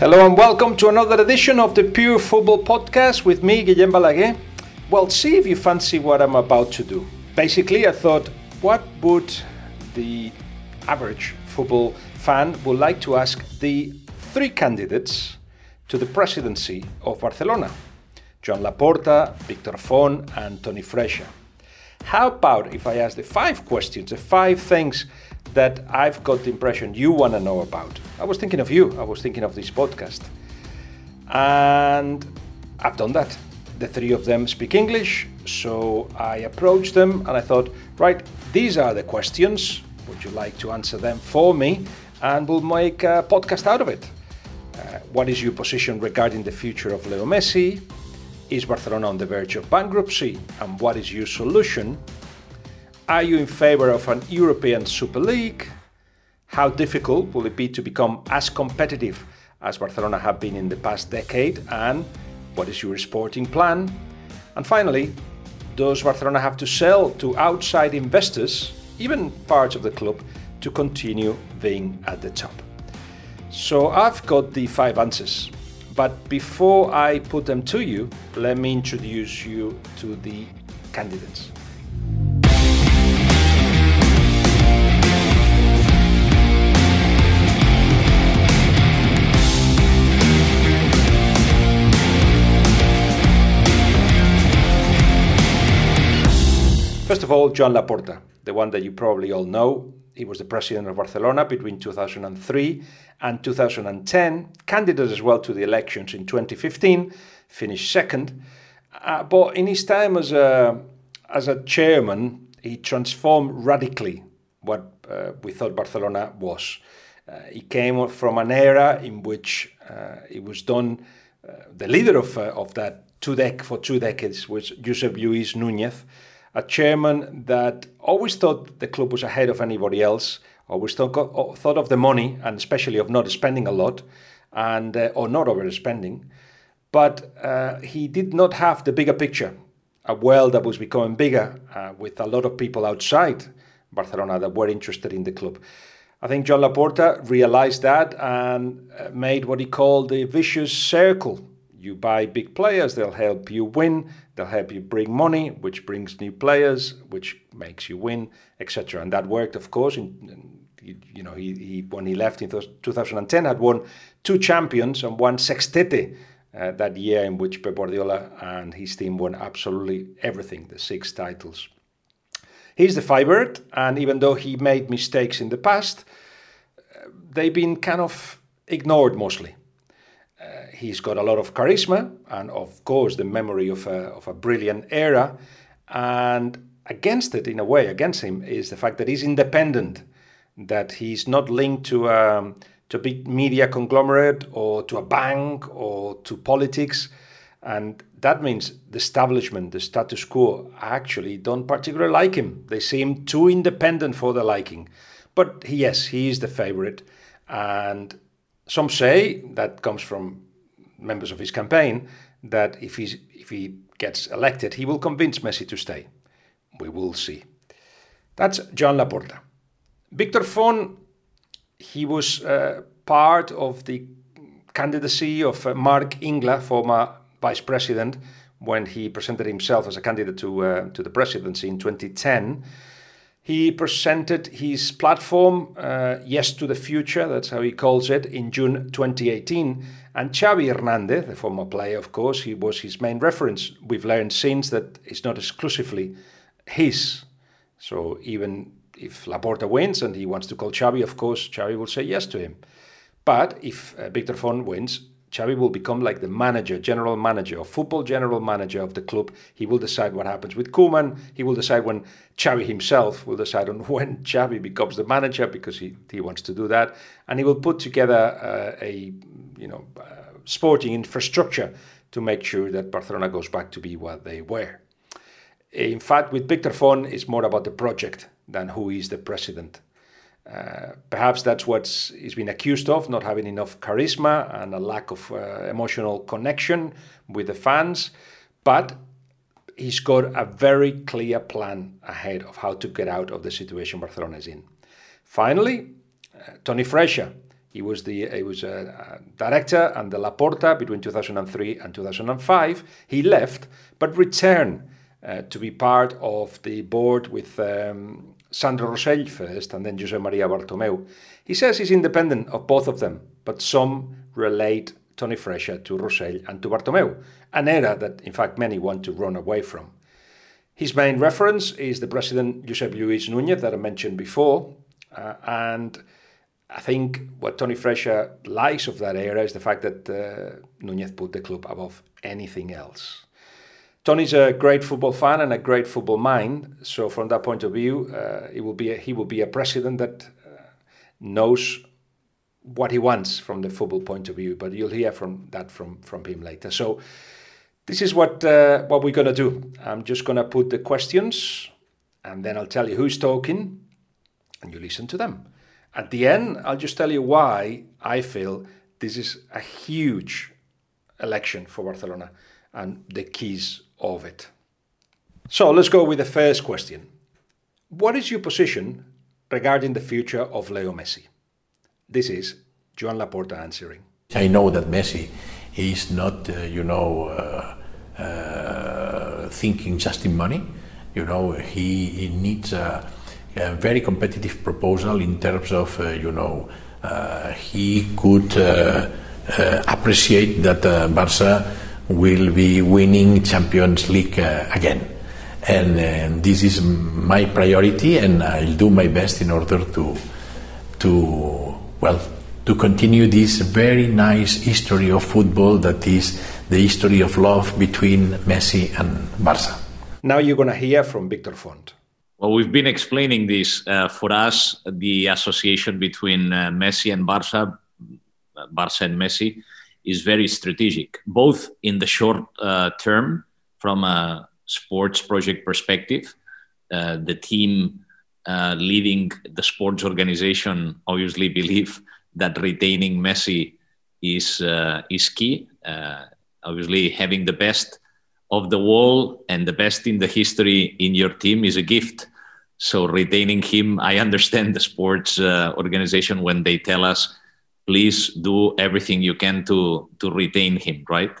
Hello and welcome to another edition of the Pure Football Podcast with me, Guillem Balaguer. Well, see if you fancy what I'm about to do. Basically, I thought, what would the average football fan would like to ask the three candidates to the presidency of Barcelona? Joan Laporta, Victor Font, and Toni Freixa. How about if I ask the five questions, the five things that I've got the impression you want to know about. I was thinking of you, I was thinking of this podcast. And I've done that. The three of them speak English, so I approached them and I thought, right, these are the questions. Would you like to answer them for me? And we'll make a podcast out of it. Uh, what is your position regarding the future of Leo Messi? Is Barcelona on the verge of bankruptcy? And what is your solution are you in favor of an European Super League? How difficult will it be to become as competitive as Barcelona have been in the past decade? And what is your sporting plan? And finally, does Barcelona have to sell to outside investors, even parts of the club, to continue being at the top? So I've got the five answers. But before I put them to you, let me introduce you to the candidates. First of all, Joan Laporta, the one that you probably all know. He was the president of Barcelona between 2003 and 2010, candidate as well to the elections in 2015, finished second. Uh, but in his time as a, as a chairman, he transformed radically what uh, we thought Barcelona was. Uh, he came from an era in which uh, it was done, uh, the leader of, uh, of that two dec- for two decades was Josep Lluís Núñez, a chairman that always thought the club was ahead of anybody else, always thought, thought of the money and especially of not spending a lot and uh, or not overspending. But uh, he did not have the bigger picture, a world that was becoming bigger uh, with a lot of people outside Barcelona that were interested in the club. I think Joan Laporta realized that and uh, made what he called the vicious circle you buy big players, they'll help you win, they'll help you bring money, which brings new players, which makes you win, etc. And that worked, of course. In, you know, he, he when he left in 2010 had won two champions and one sextete uh, that year in which Pep Guardiola and his team won absolutely everything, the six titles. He's the favorite, and even though he made mistakes in the past, uh, they've been kind of ignored mostly he's got a lot of charisma and, of course, the memory of a, of a brilliant era. And against it, in a way, against him, is the fact that he's independent, that he's not linked to um, to a big media conglomerate or to a bank or to politics. And that means the establishment, the status quo, actually don't particularly like him. They seem too independent for their liking. But yes, he is the favorite. And some say that comes from members of his campaign that if, he's, if he gets elected, he will convince Messi to stay. We will see. That's Joan Laporta. Victor Font, he was uh, part of the candidacy of uh, Marc Ingla, former vice president, when he presented himself as a candidate to, uh, to the presidency in 2010. He presented his platform, uh, Yes to the Future, that's how he calls it, in June 2018. And Xavi Hernandez, the former player, of course, he was his main reference. We've learned since that it's not exclusively his. So even if Laporta wins and he wants to call Xavi, of course, Xavi will say yes to him. But if uh, Victor Font wins, Xavi will become like the manager, general manager, or football general manager of the club. He will decide what happens with Koeman. He will decide when Xavi himself will decide on when Xavi becomes the manager because he, he wants to do that. And he will put together uh, a you know uh, sporting infrastructure to make sure that Barcelona goes back to be what they were. In fact, with Victor Font, it's more about the project than who is the president. Uh, perhaps that's what he's been accused of, not having enough charisma and a lack of uh, emotional connection with the fans. But he's got a very clear plan ahead of how to get out of the situation Barcelona is in. Finally, uh, Toni Freixa. He was the he was a, director under Laporta between 2003 and 2005. He left, but returned uh, to be part of the board with um, Sandro Rosell first, and then Jose Maria Bartomeu. He says he's independent of both of them, but some relate Toni Freixa to Rosell and to Bartomeu, an era that, in fact, many want to run away from. His main reference is the president Josep Luis Núñez that I mentioned before, uh, and I think what Toni Freixa likes of that era is the fact that uh, Núñez put the club above anything else. Tony's a great football fan and a great football mind, so from that point of view, uh, he will be a, he will be a president that uh, knows what he wants from the football point of view. But you'll hear from that from from him later. So this is what uh, what we're gonna do. I'm just gonna put the questions, and then I'll tell you who's talking, and you listen to them. At the end, I'll just tell you why I feel this is a huge election for Barcelona and the keys of it. So let's go with the first question. What is your position regarding the future of Leo Messi? This is Joan Laporta answering. I know that Messi is not, uh, you know, uh, uh, thinking just in money. You know, he, he needs a a very competitive proposal in terms of, uh, you know, uh, he could uh, appreciate that Barca will be winning Champions League again. And this is my priority, and I'll do my best in order to, to well, to continue this very nice history of football that is the history of love between Messi and Barca. Now you're going to hear from Victor Font. Well, we've been explaining this. Uh, for us, the association between uh, Messi and Barca, Barca and Messi, is very strategic, both in the short uh, term from a sports project perspective. Uh, the team uh, leading the sports organization obviously believe that retaining Messi is uh, is key. obviously, having the best of the wall and the best in the history in your team is a gift. So retaining him, I understand the sports uh, organization when they tell us, please do everything you can to to retain him, right?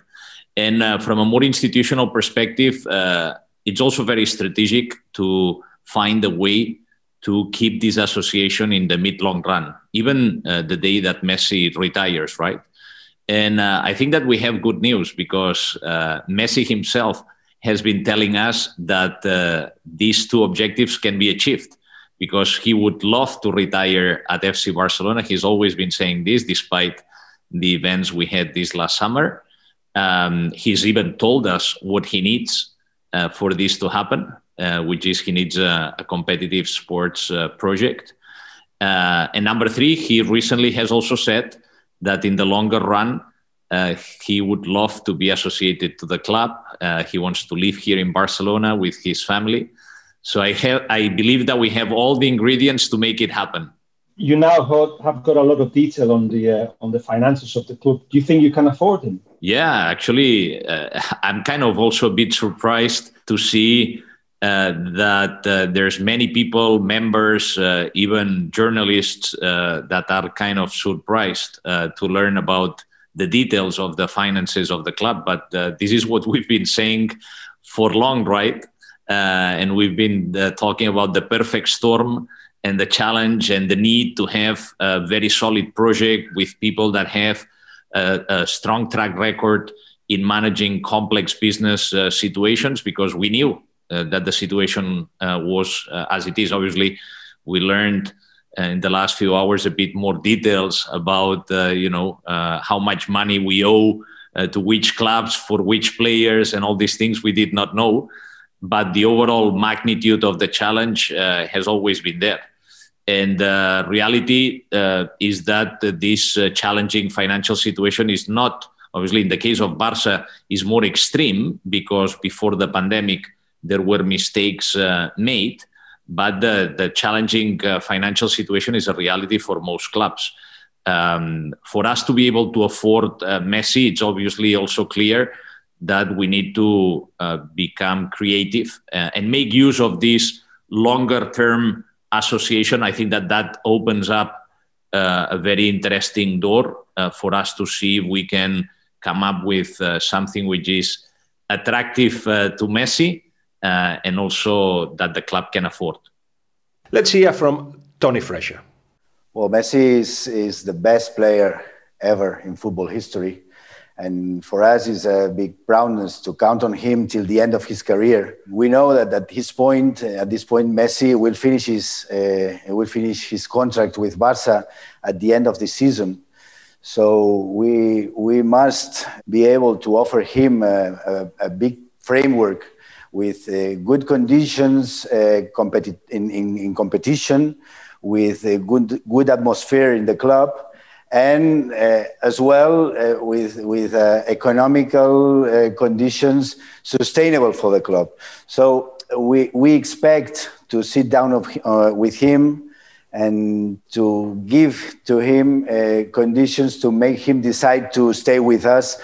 And uh, from a more institutional perspective, uh, it's also very strategic to find a way to keep this association in the mid long run, even uh, the day that Messi retires, right? And uh, I think that we have good news because uh, Messi himself has been telling us that uh, these two objectives can be achieved because he would love to retire at FC Barcelona. He's always been saying this despite the events we had this last summer. Um, he's even told us what he needs uh, for this to happen, uh, which is he needs a, a competitive sports uh, project. and number three, he recently has also said that in the longer run, uh, he would love to be associated to the club. Uh, he wants to live here in Barcelona with his family. So I have, I believe that we have all the ingredients to make it happen. You now have got a lot of detail on the uh, on the finances of the club. Do you think you can afford him? Yeah, actually, uh, I'm kind of also a bit surprised to see uh, that uh, there's many people, members, uh, even journalists uh, that are kind of surprised uh, to learn about the details of the finances of the club. But uh, this is what we've been saying for long, right? Uh, and we've been uh, talking about the perfect storm and the challenge and the need to have a very solid project with people that have a, a strong track record in managing complex business uh, situations because we knew uh, that the situation uh, was uh, as it is. Obviously, we learned in the last few hours a bit more details about you know how much money we owe to which clubs for which players and all these things we did not know. But the overall magnitude of the challenge has always been there. And uh, reality uh, is that uh, this challenging financial situation is not, obviously, in the case of Barca, is more extreme because before the pandemic, there were mistakes uh, made, but the, the challenging uh, financial situation is a reality for most clubs. Um, for us to be able to afford uh, Messi, it's obviously also clear that we need to uh, become creative uh, and make use of this longer term association. I think that that opens up uh, a very interesting door uh, for us to see if we can come up with uh, something which is attractive uh, to Messi uh, and also that the club can afford. Let's hear from Tony Freixa. Well, Messi is, is the best player ever in football history. And for us, it's a big proudness to count on him till the end of his career. We know that at his point, at this point, Messi will finish his uh, will finish his contract with Barca at the end of the season. So we we must be able to offer him a, a, a big framework with uh, good conditions uh, competi- in, in, in, competition, with a good good atmosphere in the club and uh, as well uh, with with uh, economical uh, conditions sustainable for the club. So we we expect to sit down of, uh, with him and to give to him uh, conditions to make him decide to stay with us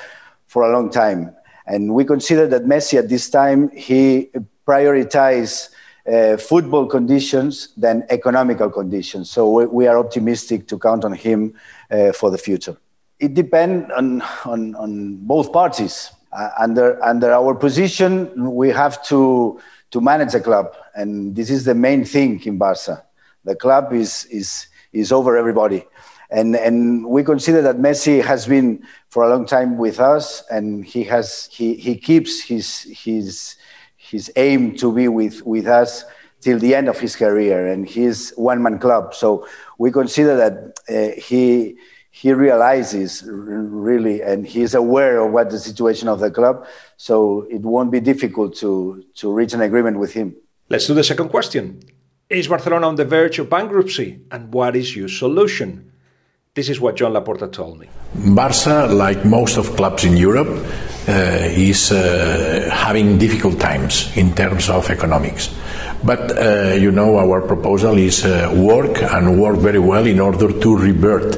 for a long time. And we consider that Messi at this time he prioritized uh, football conditions than economical conditions. So we, we are optimistic to count on him uh, for the future. It depends on, on, on both parties. Uh, under, under our position, we have to, to manage the club. And this is the main thing in Barca. The club is, is, is over everybody. And, and we consider that Messi has been for a long time with us and he, has, he, he keeps his, his, his aim to be with, with us till the end of his career, and he's one man club. So we consider that uh, he he realizes really, and he's aware of what the situation of the club. So it won't be difficult to to reach an agreement with him. Let's do the second question. Is Barcelona on the verge of bankruptcy, and what is your solution? This is what Joan Laporta told me. Barca, like most of clubs in Europe, uh, is uh, having difficult times in terms of economics. But uh, you know, our proposal is uh, work and work very well in order to revert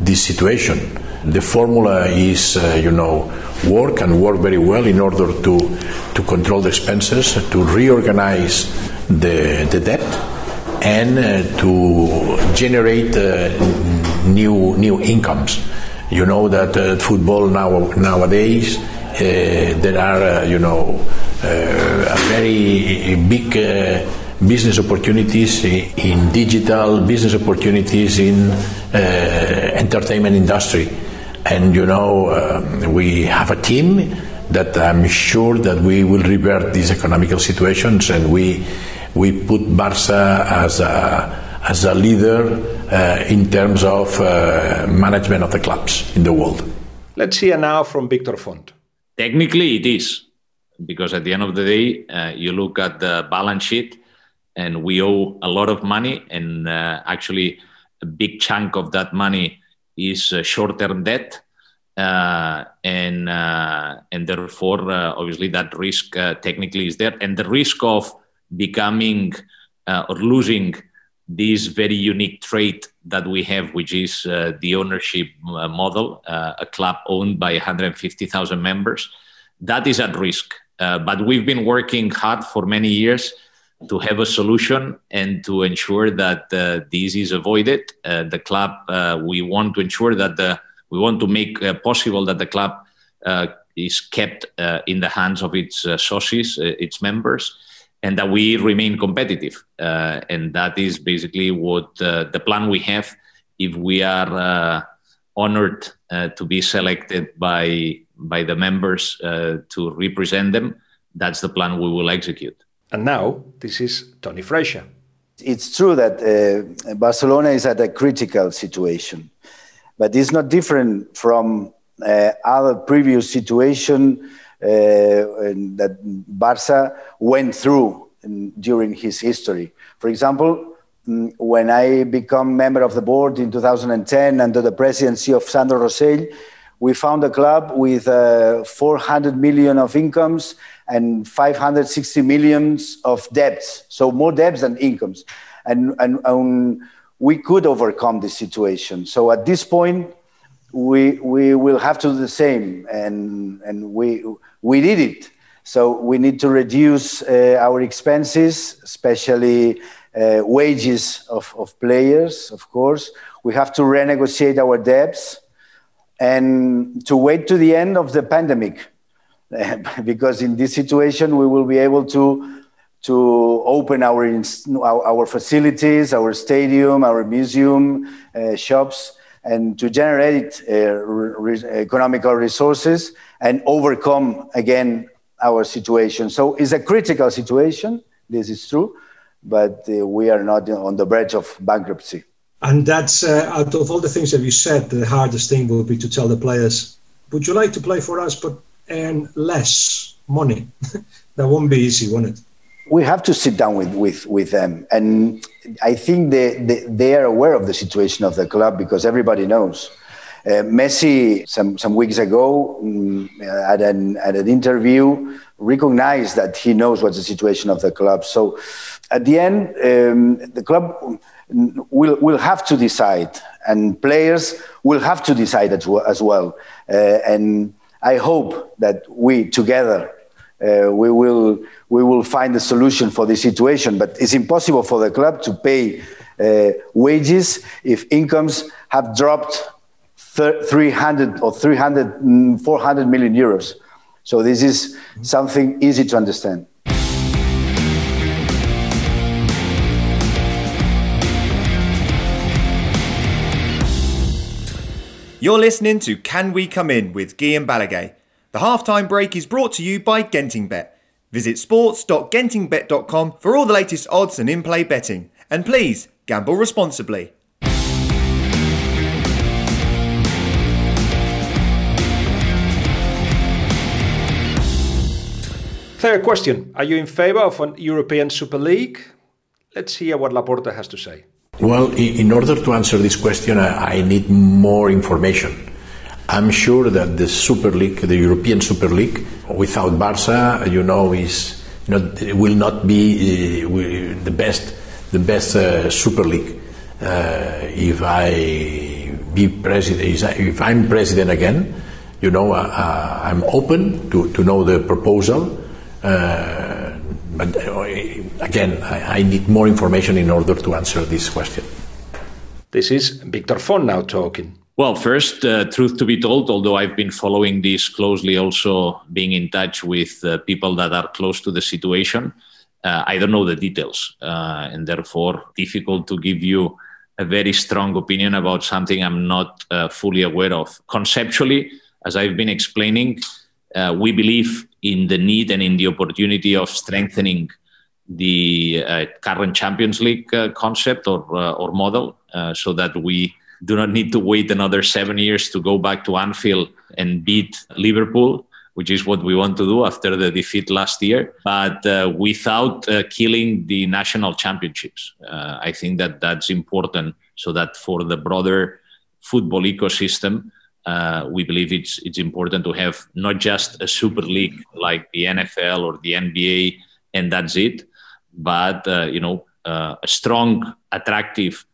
this situation. The formula is, uh, you know, work and work very well in order to, to control the expenses, to reorganize the, the debt, and uh, to generate new new incomes. You know that uh, football now nowadays uh, there are uh, you know a very big business opportunities in digital business opportunities in entertainment industry and you know um, we have a team that I'm sure that we will revert these economical situations and we we put Barca as a as a leader uh, in terms of uh, management of the clubs in the world. Let's hear now from Victor Font. Technically, it is, because at the end of the day, uh, you look at the balance sheet and we owe a lot of money, and uh, actually, a big chunk of that money is uh, short term debt. Uh, and and therefore, obviously, that risk technically is there, and the risk of becoming or losing this very unique trait that we have, which is uh, the ownership uh, model, uh, a club owned by 150,000 members. That is at risk. Uh, but we've been working hard for many years to have a solution and to ensure that uh, this is avoided. Uh, the club, we want to ensure that the, we want to make possible that the club is kept in the hands of its sources, its members and that we remain competitive. Uh, and that is basically what uh, the plan we have if we are uh, honored uh, to be selected by, by the members uh, to represent them. That's the plan we will execute. And now, this is Tony Freixa. It's true that uh, Barcelona is at a critical situation, but it's not different from other previous situations uh, that Barca went through during his history. For example, mm, when I become member of the board in 2010 under the presidency of Sandro Rosell, we found a club with uh, 400 million of incomes and 560 millions of debts. So more debts than incomes. And, and, and we could overcome this situation. So at this point, we, we will have to do the same. And, and we, we did it. So we need to reduce uh, our expenses, especially uh, wages of, of players, of course. We have to renegotiate our debts and to wait to the end of the pandemic. because in this situation, we will be able to, to open our, our facilities, our stadium, our museum, uh, shops, and to generate uh, re economical resources and overcome again our situation. So it's a critical situation. This is true, but uh, we are not on the verge of bankruptcy. And that's uh, out of all the things that you said, the hardest thing will be to tell the players, "Would you like to play for us, but earn less money?" that won't be easy, won't it? We have to sit down with, with, with them. And I think they, they, they are aware of the situation of the club because everybody knows. Uh, Messi, some, some weeks ago, um, at, an, at an interview, recognized that he knows what's the situation of the club. So at the end, um, the club will, will have to decide, and players will have to decide as well. As well. Uh, and I hope that we together uh, we will we will find a solution for the situation. But it's impossible for the club to pay uh, wages if incomes have dropped 300 or 300 400 million euros. So this is something easy to understand. You're listening to Can We Come In with Guillem Balaguer. The halftime break is brought to you by GentingBet. Visit sports.gentingbet.com for all the latest odds and in-play betting. And please, gamble responsibly. Third question. Are you in favor of an European Super League? Let's hear what Laporta has to say. Well, in order to answer this question, I, need more information. I'm sure that the Super League, the European Super League, without Barca, you know, is not will not be uh, the best the best uh, Super League. Uh, if I be president, if I'm president again, you know, uh, uh, I'm open to, to know the proposal. Uh, but again, I, I, need more information in order to answer this question. This is Victor Font now talking. Well, first, uh, truth to be told, although I've been following this closely, also being in touch with uh, people that are close to the situation, uh, I don't know the details, uh, and therefore difficult to give you a very strong opinion about something I'm not uh, fully aware of. Conceptually, as I've been explaining, we believe in the need and in the opportunity of strengthening the uh, current Champions League uh, concept or uh, or model, uh, so that we do not need to wait another seven years to go back to Anfield and beat Liverpool, which is what we want to do after the defeat last year, but uh, without uh, killing the national championships. I think that that's important, so that for the broader football ecosystem, uh, we believe it's it's important to have not just a super league like the NFL or the NBA and that's it, but uh, you know uh, a strong, attractive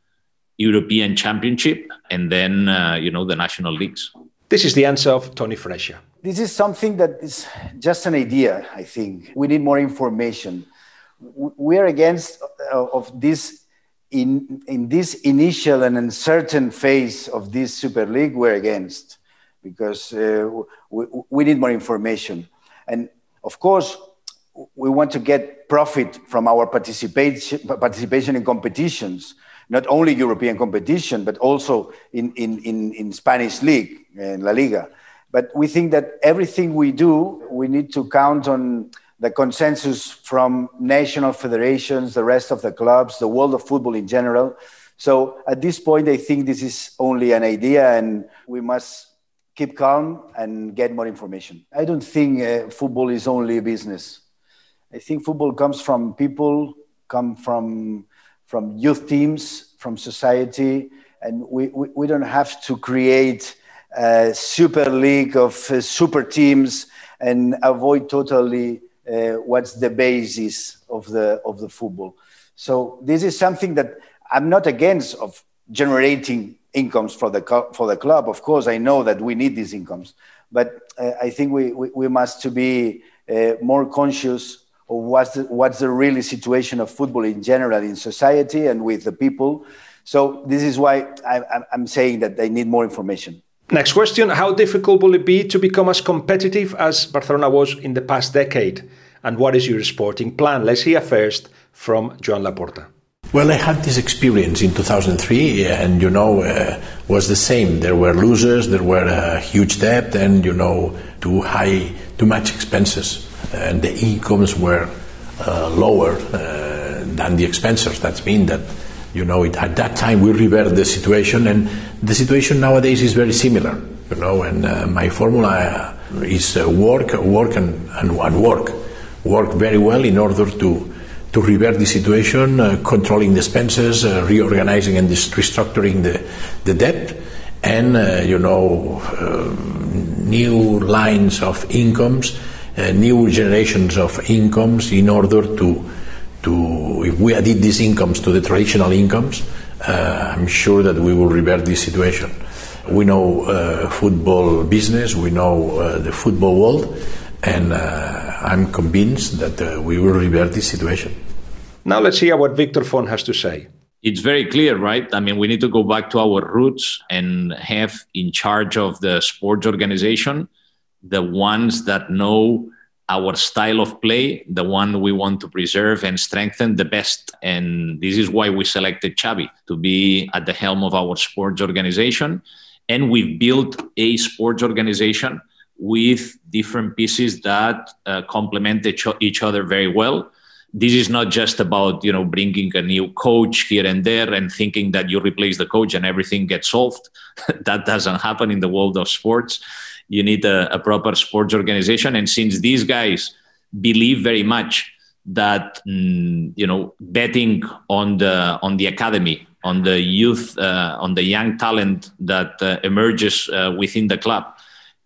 European Championship and then uh, you know the national leagues. This is the answer of Tony Freixa. This is something that is just an idea. I think we need more information. We are against uh, of this in, in this initial and uncertain phase of this Super League, we're against because uh, we, we need more information. And of course, we want to get profit from our participation, participation in competitions, not only European competition, but also in, in, in, in Spanish league, in La Liga. But we think that everything we do, we need to count on the consensus from national federations, the rest of the clubs, the world of football in general. So at this point, I think this is only an idea, and we must keep calm and get more information. I don't think uh, football is only a business. I think football comes from people, come from from youth teams, from society, and we, we, we don't have to create a super league of uh, super teams and avoid totally uh, what's the basis of the of the football. So this is something that I'm not against of generating incomes for the for the club. Of course, I know that we need these incomes, but uh, I think we, we, we must to be uh, more conscious what's the, what's the really situation of football in general in society and with the people. So this is why I, I'm saying that they need more information. Next question How difficult will it be to become as competitive as Barcelona was in the past decade? And what is your sporting plan? Let's hear first from Joan Laporta. Well, I had this experience in 2003, and you know, uh, was the same. There were losers, there were uh, huge debt, and you know, too high, too much expenses, and the incomes were uh, lower uh, than the expenses. That means that you know, it, at that time we reversed the situation, and the situation nowadays is very similar. You know, and uh, my formula is uh, work, work, and, and, and, work. Work very well in order to to reverse the situation, uh, controlling the expenses, uh, reorganizing and restructuring the the debt, and uh, you know, uh, new lines of incomes, new generations of incomes in order to to if we added these incomes to the traditional incomes, uh, I'm sure that we will revert this situation. We know uh, football business, we know uh, the football world, and uh, I'm convinced that uh, we will revert this situation. Now let's hear what Victor Font has to say. It's very clear, right? I mean, we need to go back to our roots and have in charge of the sports organization the ones that know our style of play, the one we want to preserve and strengthen the best. And this is why we selected Xavi to be at the helm of our sports organization. And we've built a sports organization with different pieces that uh, complement each, each other very well. This is not just about you know bringing a new coach here and there and thinking that you replace the coach and everything gets solved. that doesn't happen in the world of sports you need a, a proper sports organization. And since these guys believe very much that mm, you know betting on the on the academy on the youth uh, on the young talent that uh, emerges uh, within the club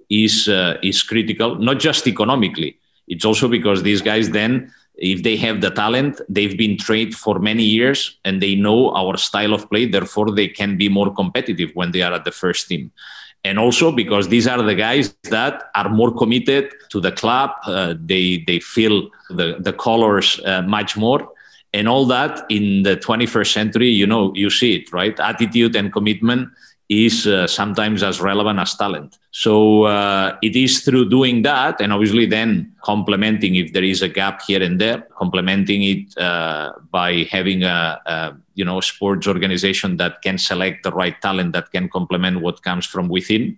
is uh, is critical not just economically. It's also because these guys then if they have the talent they've been trained for many years and they know our style of play. Therefore they can be more competitive when they are at the first team and also because these are the guys that are more committed to the club. Uh, they they feel the the colors uh, much more, and all that in the 21st century. You know, you see it right. Attitude and commitment is uh, sometimes as relevant as talent. So uh, it is through doing that, and obviously then complementing if there is a gap here and there, complementing it uh, by having a, a, you know sports organization that can select the right talent that can complement what comes from within.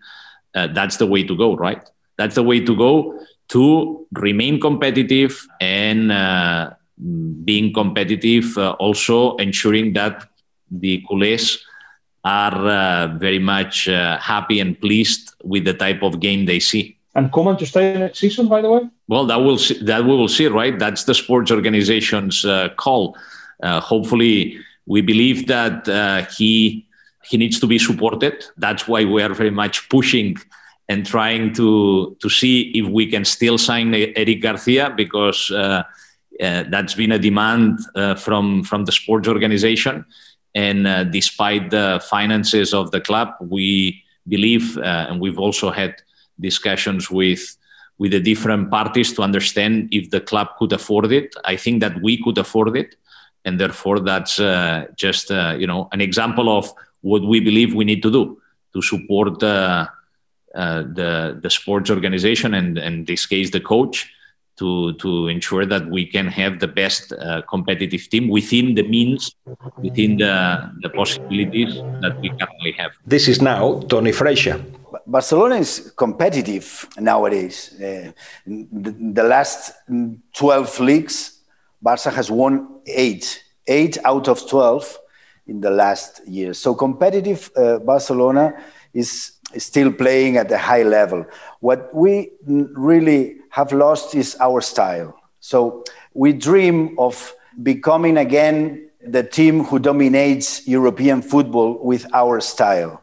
Uh, that's the way to go, right? That's the way to go to remain competitive and uh, being competitive, uh, also ensuring that the culés are uh, very much uh, happy and pleased with the type of game they see. And Koeman to stay next season, by the way. Well, that will see, that we will see, right? That's the sports organization's uh, call. Uh, hopefully, we believe that uh, he he needs to be supported. That's why we are very much pushing and trying to to see if we can still sign Eric Garcia because. Uh, that's been a demand from from the sports organization, and uh, despite the finances of the club, we believe, uh, and we've also had discussions with with the different parties to understand if the club could afford it. I think that we could afford it, and therefore that's uh, just uh, you know an example of what we believe we need to do to support uh, uh, the the sports organization and, and in this case the coach to to ensure that we can have the best uh, competitive team within the means, within the the possibilities that we currently have. This is now Toni Freixa. Barcelona is competitive nowadays. Uh, the, the, last 12 leagues, Barca has won eight, eight out of 12 in the last year. So competitive uh, Barcelona is still playing at a high level. What we really have lost is our style. So we dream of becoming again the team who dominates European football with our style.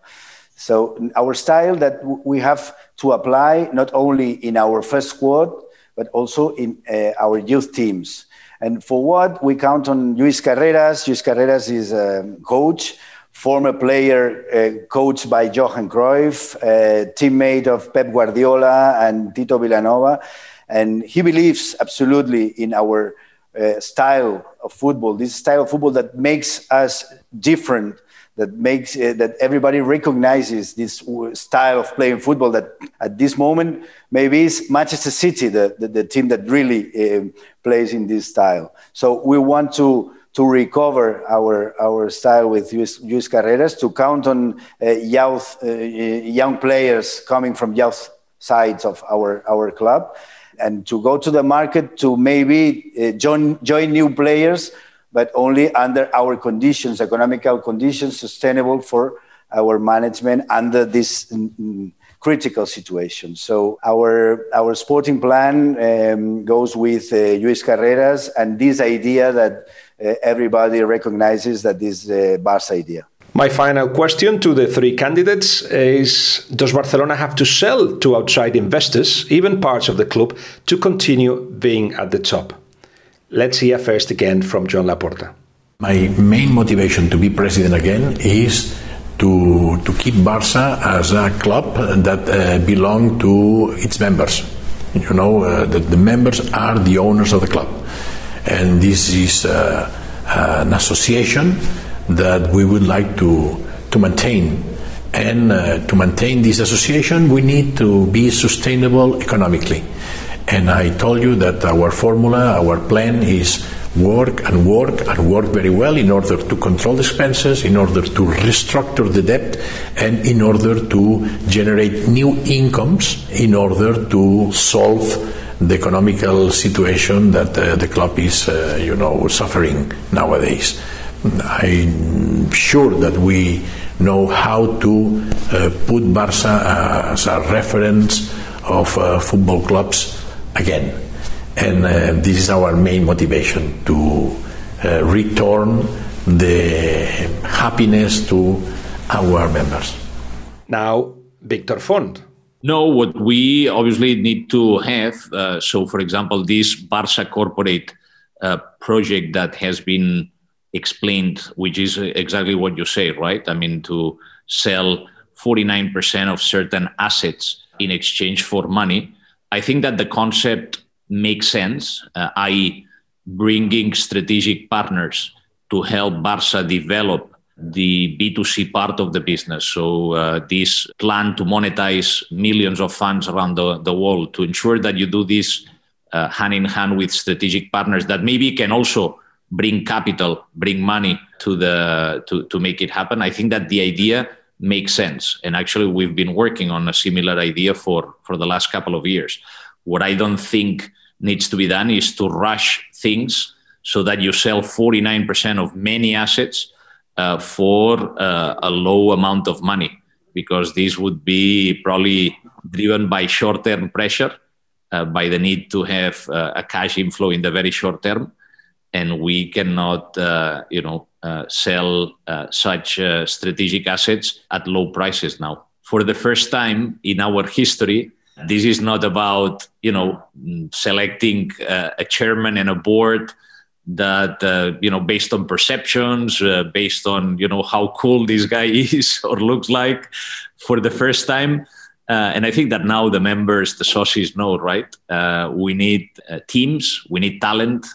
So our style that we have to apply not only in our first squad, but also in uh, our youth teams. And for what we count on Luis Carreras. Luis Carreras is a coach former player uh, coached by Johan Cruyff, uh, teammate of Pep Guardiola and Tito Vilanova. And he believes absolutely in our uh, style of football, this style of football that makes us different, that makes uh, that everybody recognizes this style of playing football. That at this moment maybe is Manchester City, the, the, the team that really uh, plays in this style. So we want to to recover our our style with Luis Carreras, to count on uh, youth, uh, young players coming from youth sides of our our club and to go to the market to maybe uh, join, join new players, but only under our conditions, economical conditions, sustainable for our management under this mm, critical situation. So our our sporting plan um, goes with uh, Luis Carreras and this idea that uh, everybody recognizes that this uh, Barca idea. My final question to the three candidates is Does Barcelona have to sell to outside investors, even parts of the club, to continue being at the top? Let's hear first again from Joan Laporta. My main motivation to be president again is to, to keep Barça as a club that uh, belong to its members. You know, uh, that the members are the owners of the club. And this is uh, an association that we would like to, to maintain. And uh, to maintain this association, we need to be sustainable economically. And I told you that our formula, our plan is work and work and work very well in order to control expenses, in order to restructure the debt, and in order to generate new incomes in order to solve the economical situation that uh, the club is, uh, you know, suffering nowadays. I'm sure that we know how to uh, put Barca as a reference of uh, football clubs again. And uh, this is our main motivation to uh, return the happiness to our members. Now, Victor Font. No, what we obviously need to have, uh, so for example, this Barca corporate uh, project that has been explained, which is exactly what you say, right? I mean, to sell 49% of certain assets in exchange for money. I think that the concept makes sense, uh, i.e., bringing strategic partners to help Barca develop the B2C part of the business. So, uh, this plan to monetize millions of funds around the, the world to ensure that you do this uh, hand in hand with strategic partners that maybe can also bring capital, bring money to the to, to make it happen. I think that the idea makes sense. And actually we've been working on a similar idea for, for the last couple of years. What I don't think needs to be done is to rush things so that you sell 49% of many assets uh, for uh, a low amount of money, because this would be probably driven by short term pressure, uh, by the need to have uh, a cash inflow in the very short term and we cannot, uh, you know, sell such strategic assets at low prices now. For the first time in our history, this is not about, you know, selecting uh, a chairman and a board that uh, you know based on perceptions uh, based on you know how cool this guy is or looks like for the first time uh, and i think that now the members the socios know right we need teams we need talent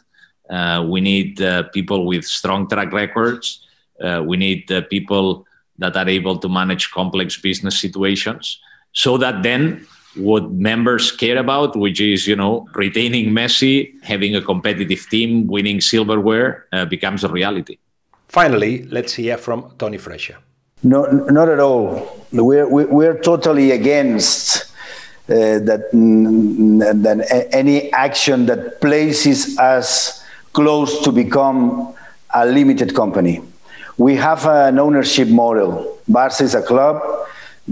uh, we need uh, people with strong track records. Uh, we need uh, people that are able to manage complex business situations so that then what members care about, which is, you know, retaining Messi, having a competitive team, winning silverware, uh, becomes a reality. Finally, let's hear from Tony Freixa. No, not at all. We're, we're totally against uh, that, that any action that places us close to become a limited company. We have an ownership model. Barca is a club,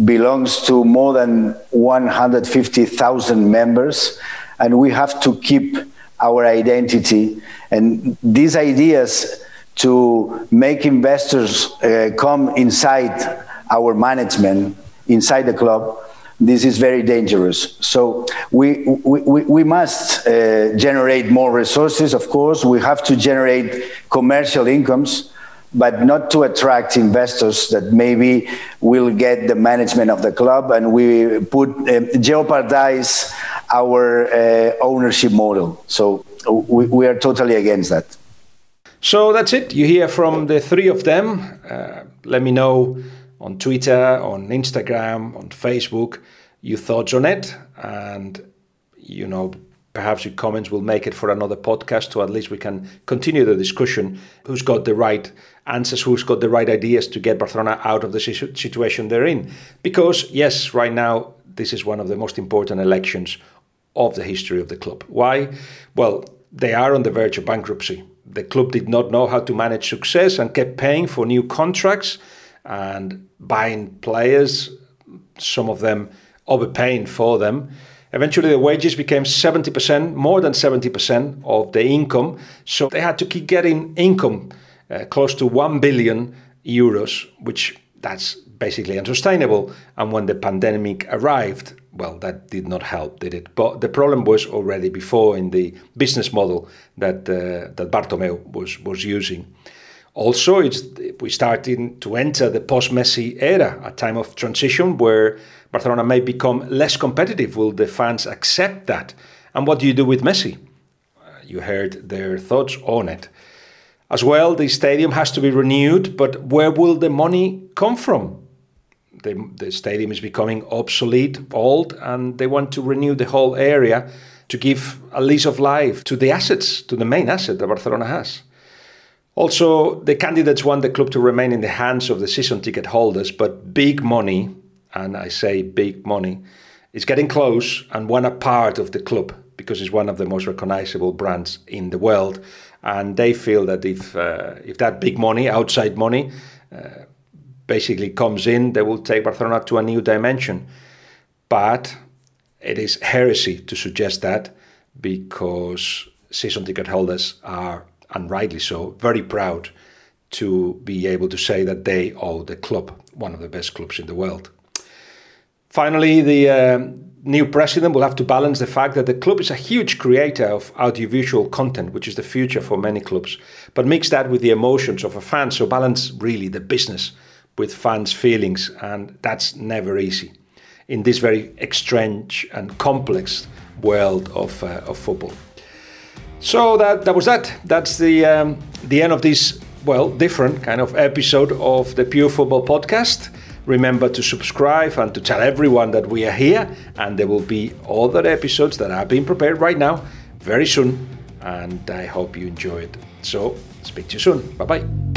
belongs to more than 150,000 members, and we have to keep our identity. And these ideas to make investors uh, come inside our management, inside the club, this is very dangerous. So we, we, we must uh, generate more resources, of course. We have to generate commercial incomes, but not to attract investors that maybe will get the management of the club and we put uh, jeopardize our uh, ownership model. So we, we are totally against that. So that's it. You hear from the three of them. Uh, let me know on Twitter, on Instagram, on Facebook, your thoughts on it. And, you know, perhaps your comments will make it for another podcast, so at least we can continue the discussion. Who's got the right answers? Who's got the right ideas to get Barcelona out of the situation they're in? Because, yes, right now, this is one of the most important elections of the history of the club. Why? Well, they are on the verge of bankruptcy. The club did not know how to manage success and kept paying for new contracts and buying players, some of them overpaying for them. Eventually, the wages became 70%, more than 70% of the income. So they had to keep getting income uh, close to 1 billion euros, which that's basically unsustainable. And when the pandemic arrived, well, that did not help, did it? But the problem was already before in the business model that uh, that Bartomeu was was using. Also, it's we starting to enter the post-Messi era, a time of transition where Barcelona may become less competitive. Will the fans accept that? And what do you do with Messi? Uh, you heard their thoughts on it. As well, the stadium has to be renewed, but where will the money come from? the, the stadium is becoming obsolete, old, and they want to renew the whole area to give a lease of life to the assets, to the main asset that Barcelona has. Also, the candidates want the club to remain in the hands of the season ticket holders, but big money, and I say big money, is getting close and want a part of the club because it's one of the most recognizable brands in the world. And they feel that if uh, if that big money, outside money, uh, basically comes in, they will take Barcelona to a new dimension. But it is heresy to suggest that because season ticket holders are, and rightly so, very proud to be able to say that they owe the club, one of the best clubs in the world. Finally, the um, new president will have to balance the fact that the club is a huge creator of audiovisual content, which is the future for many clubs, but mix that with the emotions of a fan, so balance really the business with fans' feelings, and that's never easy in this very strange and complex world of, uh, of football. So that, that was that. That's the um, the end of this well different kind of episode of the Pure Football podcast. Remember to subscribe and to tell everyone that we are here, and there will be other episodes that are being prepared right now very soon. And I hope you enjoy it. So speak to you soon. Bye bye.